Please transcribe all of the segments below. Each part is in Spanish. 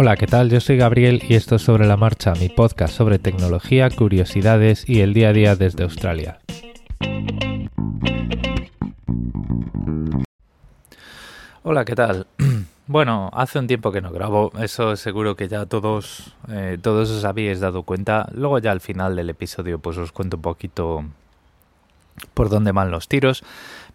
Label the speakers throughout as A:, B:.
A: Hola, ¿qué tal? Yo soy Gabriel y esto es Sobre la Marcha, mi podcast sobre tecnología, curiosidades y el día a día desde Australia. Hola, ¿qué tal? Bueno, hace un tiempo que no grabo, eso seguro que ya todos, eh, todos os habéis dado cuenta. Luego ya al final del episodio pues os cuento un poquito por dónde van los tiros.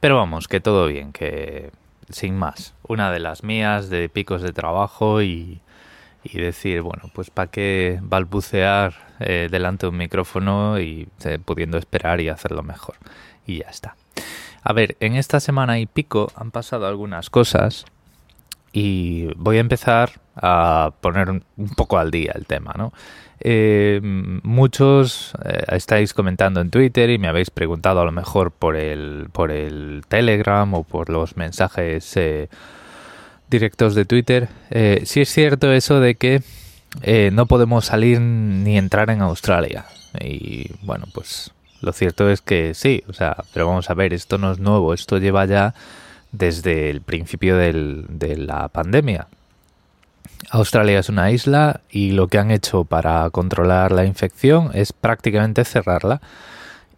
A: Pero vamos, que todo bien, que sin más. Una de las mías de picos de trabajo y, y decir, bueno, pues para qué balbucear eh, delante de un micrófono y eh, pudiendo esperar y hacerlo mejor. Y ya está. A ver, en esta semana y pico han pasado algunas cosas y voy a empezar a poner un poco al día el tema, ¿no? Eh, muchos estáis comentando en Twitter y me habéis preguntado a lo mejor por el, por el Telegram o por los mensajes directos de Twitter. Eh, sí es cierto eso de que no podemos salir ni entrar en Australia. Y bueno, pues lo cierto es que sí, o sea, pero vamos a ver, esto no es nuevo, esto lleva ya desde el principio de la pandemia. Australia es una isla y lo que han hecho para controlar la infección es prácticamente cerrarla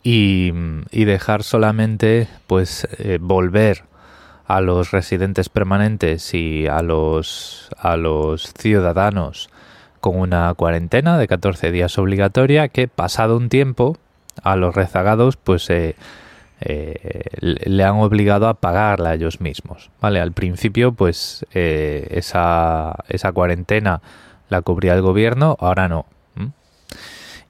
A: y, dejar solamente pues eh, volver a los residentes permanentes y a los, a los ciudadanos con una cuarentena de 14 días obligatoria que pasado un tiempo a los rezagados pues eh, eh, le han obligado a pagarla ellos mismos. ¿vale? Al principio, pues eh, esa, esa, cuarentena la cubría el gobierno, ahora no.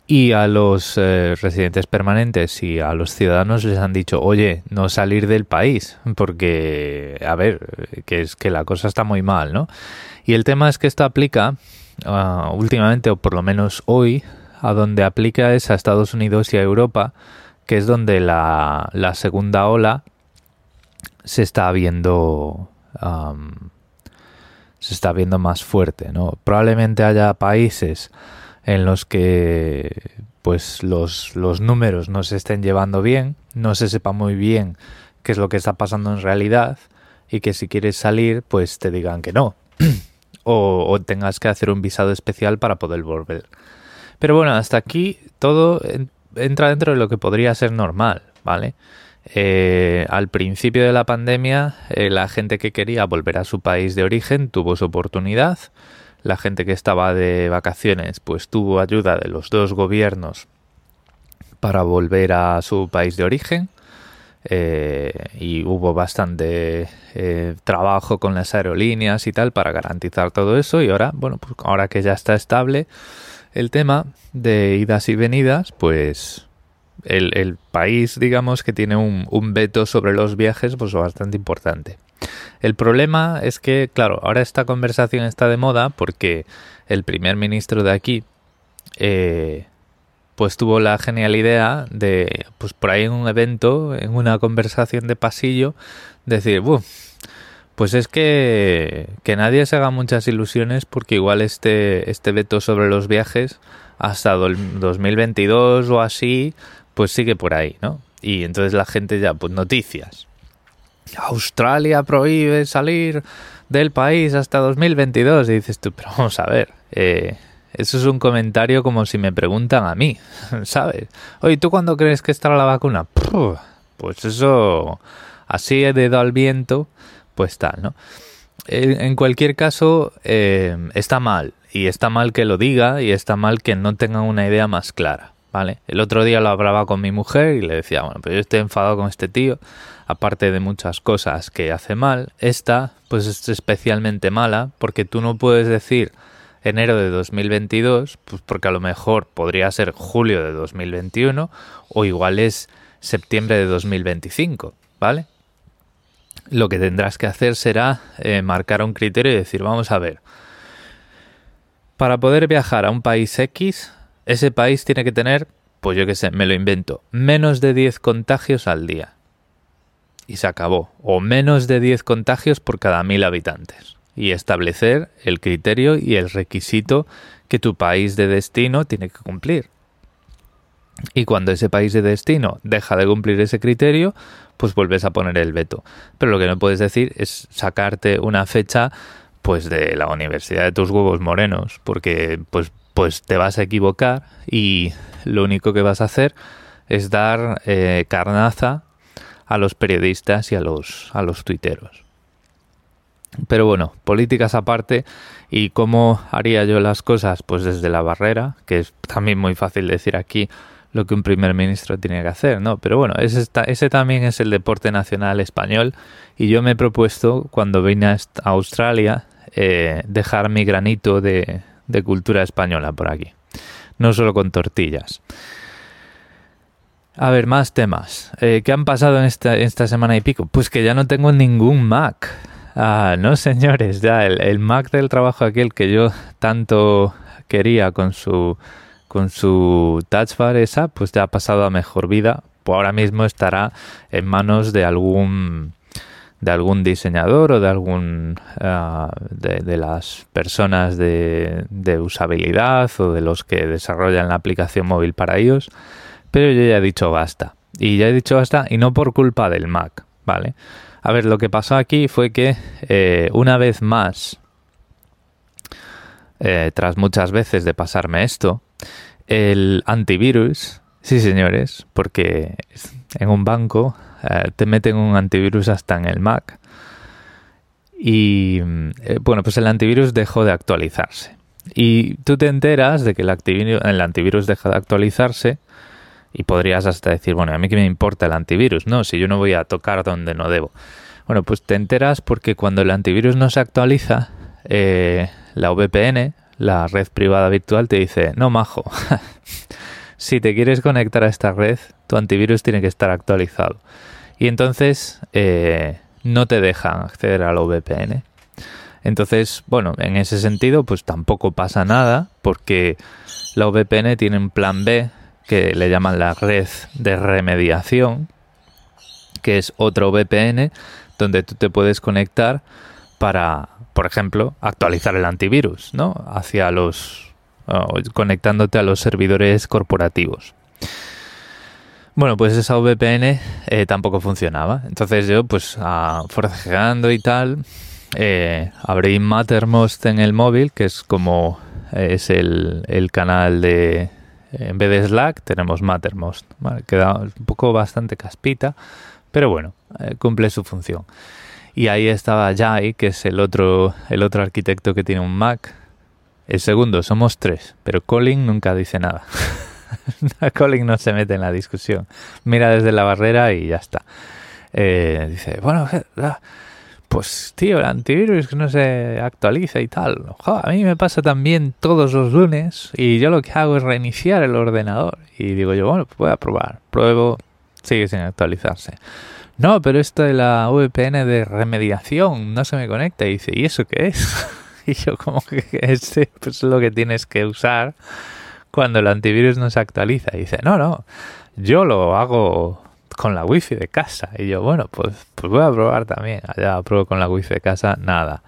A: Y a los eh, residentes permanentes y a los ciudadanos les han dicho, oye, no salir del país, porque, a ver, que es que la cosa está muy mal, ¿no? Y el tema es que esto aplica ah, últimamente, o por lo menos hoy, a donde aplica es a Estados Unidos y a Europa, que es donde la, la segunda ola se está viendo se está viendo más fuerte, ¿no? Probablemente haya países en los que pues los, los números no se estén llevando bien, no se sepa muy bien qué es lo que está pasando en realidad y que si quieres salir pues te digan que no o, o tengas que hacer un visado especial para poder volver. Pero bueno, hasta aquí todo entra dentro de lo que podría ser normal, ¿vale? Eh, al principio de la pandemia, eh, la gente que quería volver a su país de origen tuvo su oportunidad. La gente que estaba de vacaciones, pues tuvo ayuda de los dos gobiernos para volver a su país de origen. Eh, y hubo bastante trabajo con las aerolíneas y tal para garantizar todo eso. Y ahora, bueno, pues ahora que ya está estable, el tema de idas y venidas, pues el, país, digamos, que tiene un, un, veto sobre los viajes, pues bastante importante. El problema es que, claro, ahora esta conversación está de moda porque el primer ministro de aquí, eh, pues tuvo la genial idea de, pues por ahí en un evento, en una conversación de pasillo, decir, pues es que, que nadie se haga muchas ilusiones porque igual este, este veto sobre los viajes hasta 2022 o así, pues sigue por ahí, ¿no? Y entonces la gente ya, pues noticias. Australia prohíbe salir del país hasta 2022. Y dices tú, pero vamos a ver, eh, eso es un comentario como si me preguntan a mí, ¿sabes? Oye, ¿tú cuándo crees que estará la vacuna? Pues eso, así de dedo al viento, pues tal, ¿no? En cualquier caso, eh, está mal, y está mal que lo diga, y está mal que no tenga una idea más clara, ¿vale? El otro día lo hablaba con mi mujer y le decía, bueno, pero yo estoy enfadado con este tío, aparte de muchas cosas que hace mal, esta, pues es especialmente mala, porque tú no puedes decir enero de 2022, pues porque a lo mejor podría ser julio de 2021, o igual es septiembre de 2025, ¿vale? lo que tendrás que hacer será eh, marcar un criterio y decir, vamos a ver, para poder viajar a un país X, ese país tiene que tener, pues yo qué sé, me lo invento, menos de 10 contagios al día. Y se acabó. O menos de 10 contagios por cada mil habitantes. Y establecer el criterio y el requisito que tu país de destino tiene que cumplir. Y cuando ese país de destino deja de cumplir ese criterio, pues vuelves a poner el veto. Pero lo que no puedes decir es sacarte una fecha pues de la universidad de tus huevos morenos, porque pues, pues te vas a equivocar y lo único que vas a hacer es dar eh, carnaza a los periodistas y a los, a los tuiteros. Pero bueno, políticas aparte y cómo haría yo las cosas, pues desde la barrera, que es también muy fácil decir aquí lo que un primer ministro tiene que hacer, ¿no? Pero bueno, ese, ese también es el deporte nacional español y yo me he propuesto cuando vine a Australia eh, dejar mi granito de, de cultura española por aquí, no solo con tortillas. A ver, más temas. Eh, ¿Qué han pasado en esta, semana y pico? Pues que ya no tengo ningún Mac. Ah, no, señores, ya el, Mac del trabajo aquel que yo tanto quería con su con su Touch Bar esa, pues ya ha pasado a mejor vida. Pues ahora mismo estará en manos de algún de algún diseñador o de algún ah, de, las personas de usabilidad o de los que desarrollan la aplicación móvil para ellos pero yo ya he dicho basta. Y ya he dicho basta y no por culpa del Mac, ¿vale? A ver, lo que pasó aquí fue que eh, una vez más, eh, tras muchas veces de pasarme esto, el antivirus, sí señores, porque en un banco eh, te meten un antivirus hasta en el Mac. Y bueno, pues el antivirus dejó de actualizarse. Y tú te enteras de que el, el antivirus deja de actualizarse y podrías hasta decir, bueno, a mí que me importa el antivirus, no, si yo no voy a tocar donde no debo. Bueno, pues te enteras porque cuando el antivirus no se actualiza, eh, la VPN, la red privada virtual, te dice, no, majo, si te quieres conectar a esta red, tu antivirus tiene que estar actualizado. Y entonces eh, no te dejan acceder a la VPN. Entonces, bueno, en ese sentido, pues tampoco pasa nada porque la VPN tiene un plan B que le llaman la red de remediación, que es otro VPN donde tú te puedes conectar para, por ejemplo, actualizar el antivirus, ¿no? Hacia los conectándote a los servidores corporativos. Bueno, pues esa VPN eh, tampoco funcionaba. Entonces yo, pues, forcejeando y tal, eh, abrí Mattermost en el móvil, que es como es el canal de, en vez de Slack tenemos Mattermost. queda un poco bastante caspita, pero bueno, eh, cumple su función. Y ahí estaba Jai, que es el otro, el otro arquitecto que tiene un Mac. El segundo, somos tres, pero Colin nunca dice nada. Colin no se mete en la discusión. Mira desde la barrera y ya está. Eh, dice, bueno, pues tío, el antivirus no se actualiza y tal. a mí me pasa también todos los lunes y yo lo que hago es reiniciar el ordenador. Y digo yo, bueno, pues voy a probar. Pruebo, sigue sin actualizarse. No, pero esto de la VPN de remediación no se me conecta. Y dice, ¿y eso qué es? y yo como que pues, es lo que tienes que usar cuando el antivirus no se actualiza. Y dice, no, no, yo lo hago con la wifi de casa. Y yo, bueno, pues, pues voy a probar también. Allá pruebo con la wifi de casa, nada.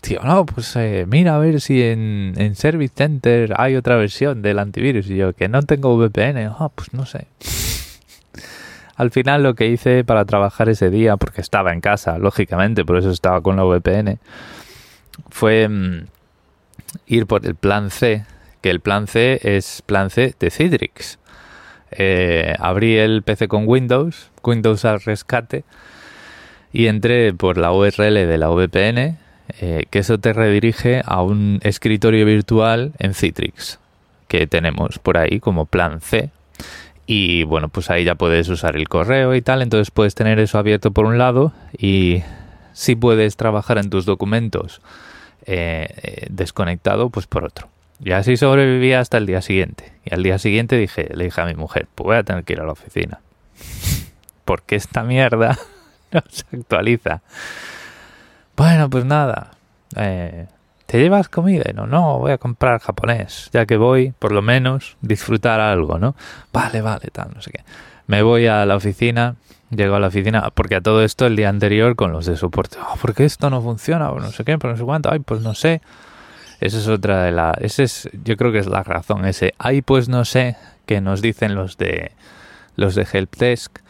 A: tío, no, pues eh, mira a ver si en, en Service Center hay otra versión del antivirus. Y yo, que no tengo VPN. Ah, pues no sé. Al final lo que hice para trabajar ese día, porque estaba en casa, lógicamente, por eso estaba con la VPN, fue mm, ir por el plan C, que el plan C es plan C de Citrix. Eh, abrí el PC con Windows, Windows al rescate, y entré por la URL de la VPN, eh, que eso te redirige a un escritorio virtual en Citrix, que tenemos por ahí como plan C. Y bueno, pues ahí ya puedes usar el correo y tal, entonces puedes tener eso abierto por un lado y si puedes trabajar en tus documentos eh, desconectado, pues por otro. Y así sobreviví hasta el día siguiente. Y al día siguiente dije, le dije a mi mujer, pues voy a tener que ir a la oficina. Porque esta mierda no se actualiza. Bueno, pues nada. Eh, ¿Te llevas comida? No, no, voy a comprar japonés. Ya que voy, por lo menos, disfrutar algo, ¿no? Vale, vale, tal, no sé qué. Me voy a la oficina, llego a la oficina, porque a todo esto el día anterior con los de soporte, oh, ¿por qué esto no funciona? O no sé qué, por no sé cuánto, ay, pues no sé. Esa es otra de las... Ese es, yo creo que es la razón. Ese, ay, pues no sé, que nos dicen los de los de Helpdesk.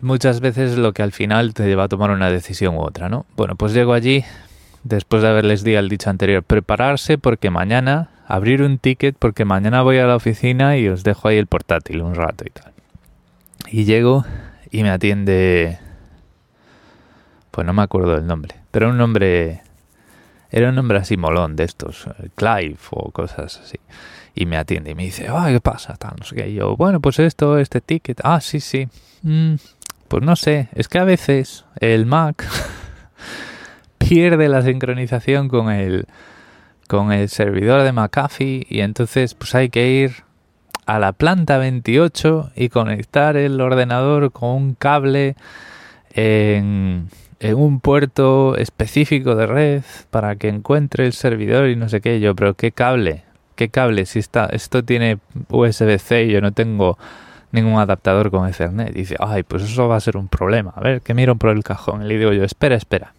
A: Muchas veces lo que al final te lleva a tomar una decisión u otra, ¿no? Bueno, pues llego allí, después de haberles dicho al dicho anterior, prepararse porque mañana, abrir un ticket porque mañana voy a la oficina y os dejo ahí el portátil un rato y tal. Y llego y me atiende, pues no me acuerdo del nombre, pero un nombre, era un nombre así molón de estos, Clive o cosas así. Y me atiende y me dice, ay, ¿qué pasa? Tal, no sé qué. Y yo, bueno, pues esto, este ticket. Ah, sí, sí. Mm, pues no sé, es que a veces el Mac pierde la sincronización con el con el servidor de McAfee y entonces pues hay que ir a la planta 28 y conectar el ordenador con un cable en, en un puerto específico de red para que encuentre el servidor y no sé qué yo, pero qué cable, qué cable si está esto tiene USB-C y yo no tengo ningún adaptador con Ethernet. Dice, ay, pues eso va a ser un problema. A ver, que miro por el cajón. Y le digo yo, espera, espera.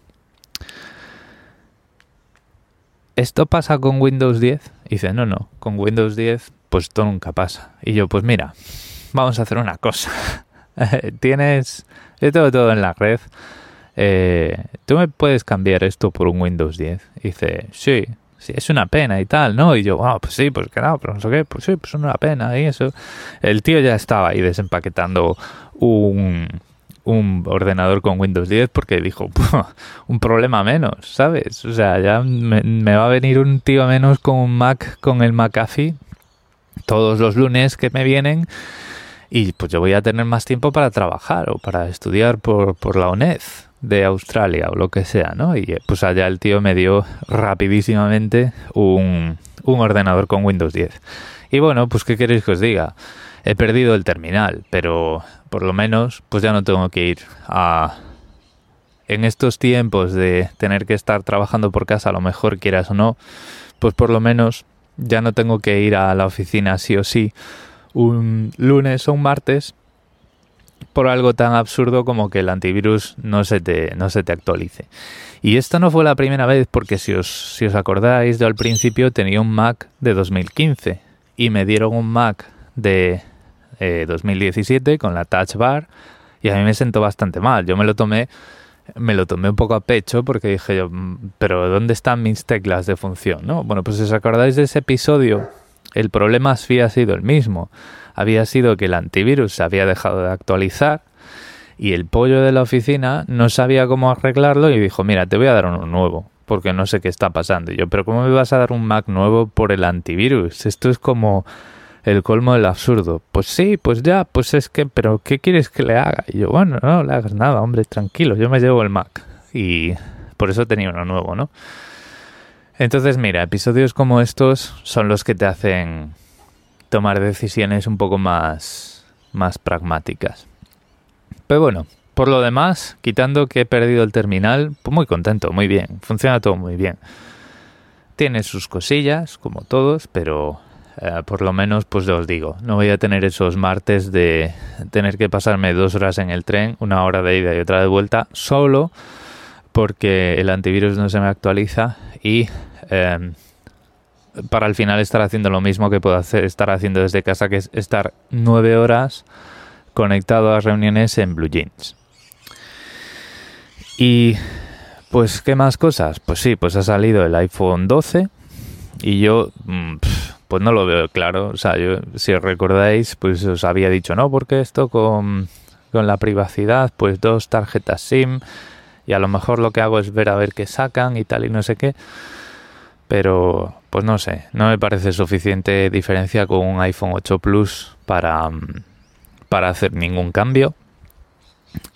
A: ¿Esto pasa con Windows 10? Y dice, no, no, con Windows 10 pues esto nunca pasa. Y yo, pues mira, vamos a hacer una cosa. Tienes, yo tengo todo en la red. Eh, ¿Tú me puedes cambiar esto por un Windows 10? Y dice, sí, sí, es una pena y tal, ¿no? Y yo, bueno, pues sí, pues claro, pero no sé qué, pues sí, pues es una pena y eso. El tío ya estaba ahí desempaquetando un, un ordenador con Windows 10 porque dijo, un problema menos, ¿sabes? O sea, ya me, va a venir un tío menos con un Mac, con el McAfee, todos los lunes que me vienen y pues yo voy a tener más tiempo para trabajar o para estudiar por, por la UNED de Australia o lo que sea, ¿no? Y pues allá el tío me dio rapidísimamente un, un ordenador con Windows 10. Y bueno, pues ¿qué queréis que os diga? He perdido el terminal, pero por lo menos pues ya no tengo que ir a... En estos tiempos de tener que estar trabajando por casa, a lo mejor quieras o no, pues por lo menos ya no tengo que ir a la oficina sí o sí un lunes o un martes por algo tan absurdo como que el antivirus no se te, no se te actualice. Y esto no fue la primera vez porque si os, si os acordáis, yo al principio tenía un Mac de 2015 y me dieron un Mac de 2017 con la Touch Bar y a mí me sentó bastante mal. Yo me lo tomé me lo tomé un poco a pecho porque dije yo, mm, pero ¿dónde están mis teclas de función? ¿no? Bueno, pues si os acordáis de ese episodio, el problema había sido el mismo había sido que el antivirus se había dejado de actualizar y el pollo de la oficina no sabía cómo arreglarlo y dijo, mira, te voy a dar uno nuevo, porque no sé qué está pasando. Y yo, pero ¿cómo me vas a dar un Mac nuevo por el antivirus? Esto es como el colmo del absurdo. Pues sí, pues ya, pues es que, pero ¿qué quieres que le haga? Y yo, bueno, no le hagas nada, hombre, tranquilo, yo me llevo el Mac. Y por eso tenía uno nuevo, ¿no? Entonces, mira, episodios como estos son los que te hacen tomar decisiones un poco más, más pragmáticas. Pero bueno, por lo demás, quitando que he perdido el terminal, pues muy contento, muy bien, funciona todo muy bien. Tiene sus cosillas, como todos, pero eh, por lo menos, pues os digo, no voy a tener esos martes de tener que pasarme dos horas en el tren, una hora de ida y otra de vuelta, solo porque el antivirus no se me actualiza y eh, para al final estar haciendo lo mismo que puedo hacer, estar haciendo desde casa, que es estar nueve horas conectado a reuniones en Blue Jeans. Y pues, ¿qué más cosas? Pues sí, pues ha salido el iPhone 12 y yo, mm, pues no lo veo claro. O sea, yo, si os recordáis, pues os había dicho, no, porque esto con, con la privacidad, pues dos tarjetas SIM y a lo mejor lo que hago es ver a ver qué sacan y tal y no sé qué pero pues no sé, no me parece suficiente diferencia con un iPhone 8 Plus para, mm, para hacer ningún cambio.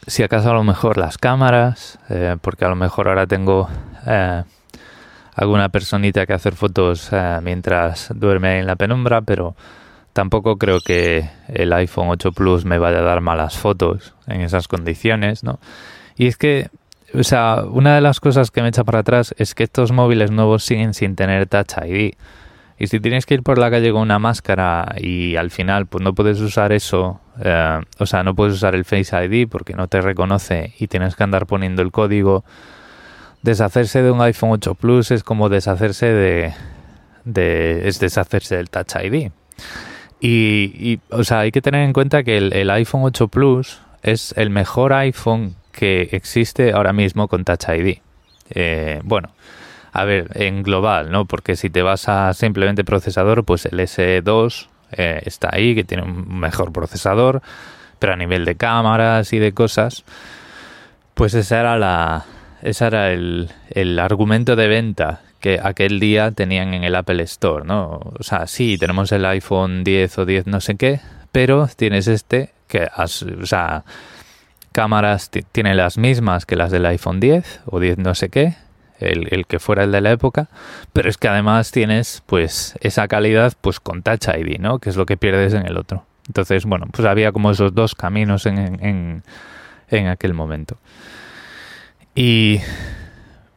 A: Si acaso a lo mejor las cámaras, eh, porque a lo mejor ahora tengo eh, alguna personita que hacer fotos eh, mientras duerme en la penumbra, pero tampoco creo que el iPhone 8 Plus me vaya a dar malas fotos en esas condiciones, ¿no? Y es que o sea, una de las cosas que me echa para atrás es que estos móviles nuevos siguen sin tener Touch ID. Y si tienes que ir por la calle con una máscara y al final pues no puedes usar eso, eh, o sea, no puedes usar el Face ID porque no te reconoce y tienes que andar poniendo el código, deshacerse de un iPhone 8 Plus es como deshacerse de, es deshacerse del Touch ID. Y, o sea, hay que tener en cuenta que el, el iPhone 8 Plus es el mejor iPhone que existe ahora mismo con Touch ID. Eh, bueno, A ver, en global, ¿no? Porque si te vas a simplemente procesador, pues el S2 eh, está ahí, que tiene un mejor procesador, pero a nivel de cámaras y de cosas, pues esa era la, ese era el, el argumento de venta que aquel día tenían en el Apple Store, ¿no? O sea, sí, tenemos el iPhone 10 o 10 no sé qué, pero tienes este que, o sea, cámaras tiene las mismas que las del iPhone 10 o 10 no sé qué, el, el, que fuera el de la época, pero es que además tienes pues esa calidad pues con Touch ID, ¿no? Que es lo que pierdes en el otro. Entonces, bueno, pues había como esos dos caminos en, en, en aquel momento. Y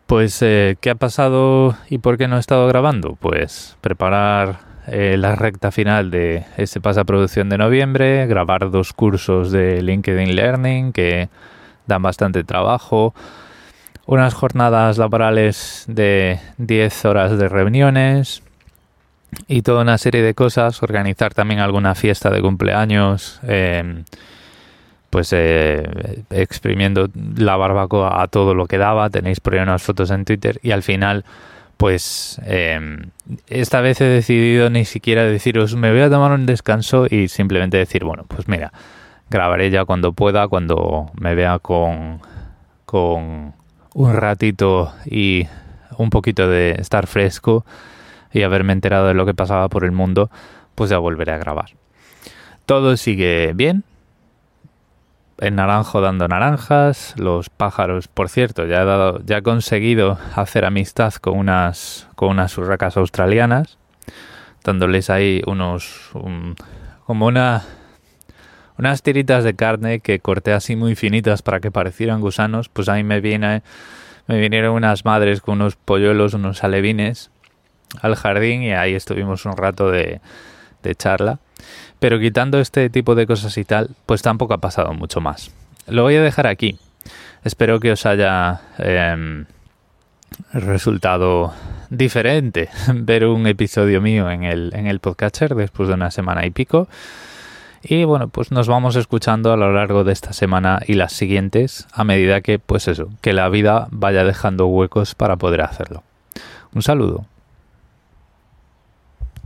A: pues, eh, ¿qué ha pasado y por qué no he estado grabando? Pues preparar eh, la recta final de ese producción de noviembre, grabar dos cursos de LinkedIn Learning que dan bastante trabajo, unas jornadas laborales de 10 horas de reuniones y toda una serie de cosas, organizar también alguna fiesta de cumpleaños. Eh, pues eh, exprimiendo la barbacoa a todo lo que daba. Tenéis por ahí unas fotos en Twitter y al final, pues em, esta vez he decidido ni siquiera deciros me voy a tomar un descanso y simplemente decir, bueno, pues mira, grabaré ya cuando pueda, cuando me vea con, con un ratito y un poquito de estar fresco y haberme enterado de lo que pasaba por el mundo, pues ya volveré a grabar. Todo sigue bien, el naranjo dando naranjas, los pájaros, por cierto, ya he dado, ya he conseguido hacer amistad con unas, con unas urracas australianas, dándoles ahí unos, como una, unas tiritas de carne que corté así muy finitas para que parecieran gusanos, pues ahí me viene, me vinieron unas madres con unos polluelos, unos alevines al jardín y ahí estuvimos un rato de, de charla. Pero quitando este tipo de cosas y tal, pues tampoco ha pasado mucho más. Lo voy a dejar aquí. Espero que os haya em, resultado diferente ver un episodio mío en el, en el podcatcher después de una semana y pico. Y bueno, pues nos vamos escuchando a lo largo de esta semana y las siguientes a medida que, pues eso, que la vida vaya dejando huecos para poder hacerlo. Un saludo.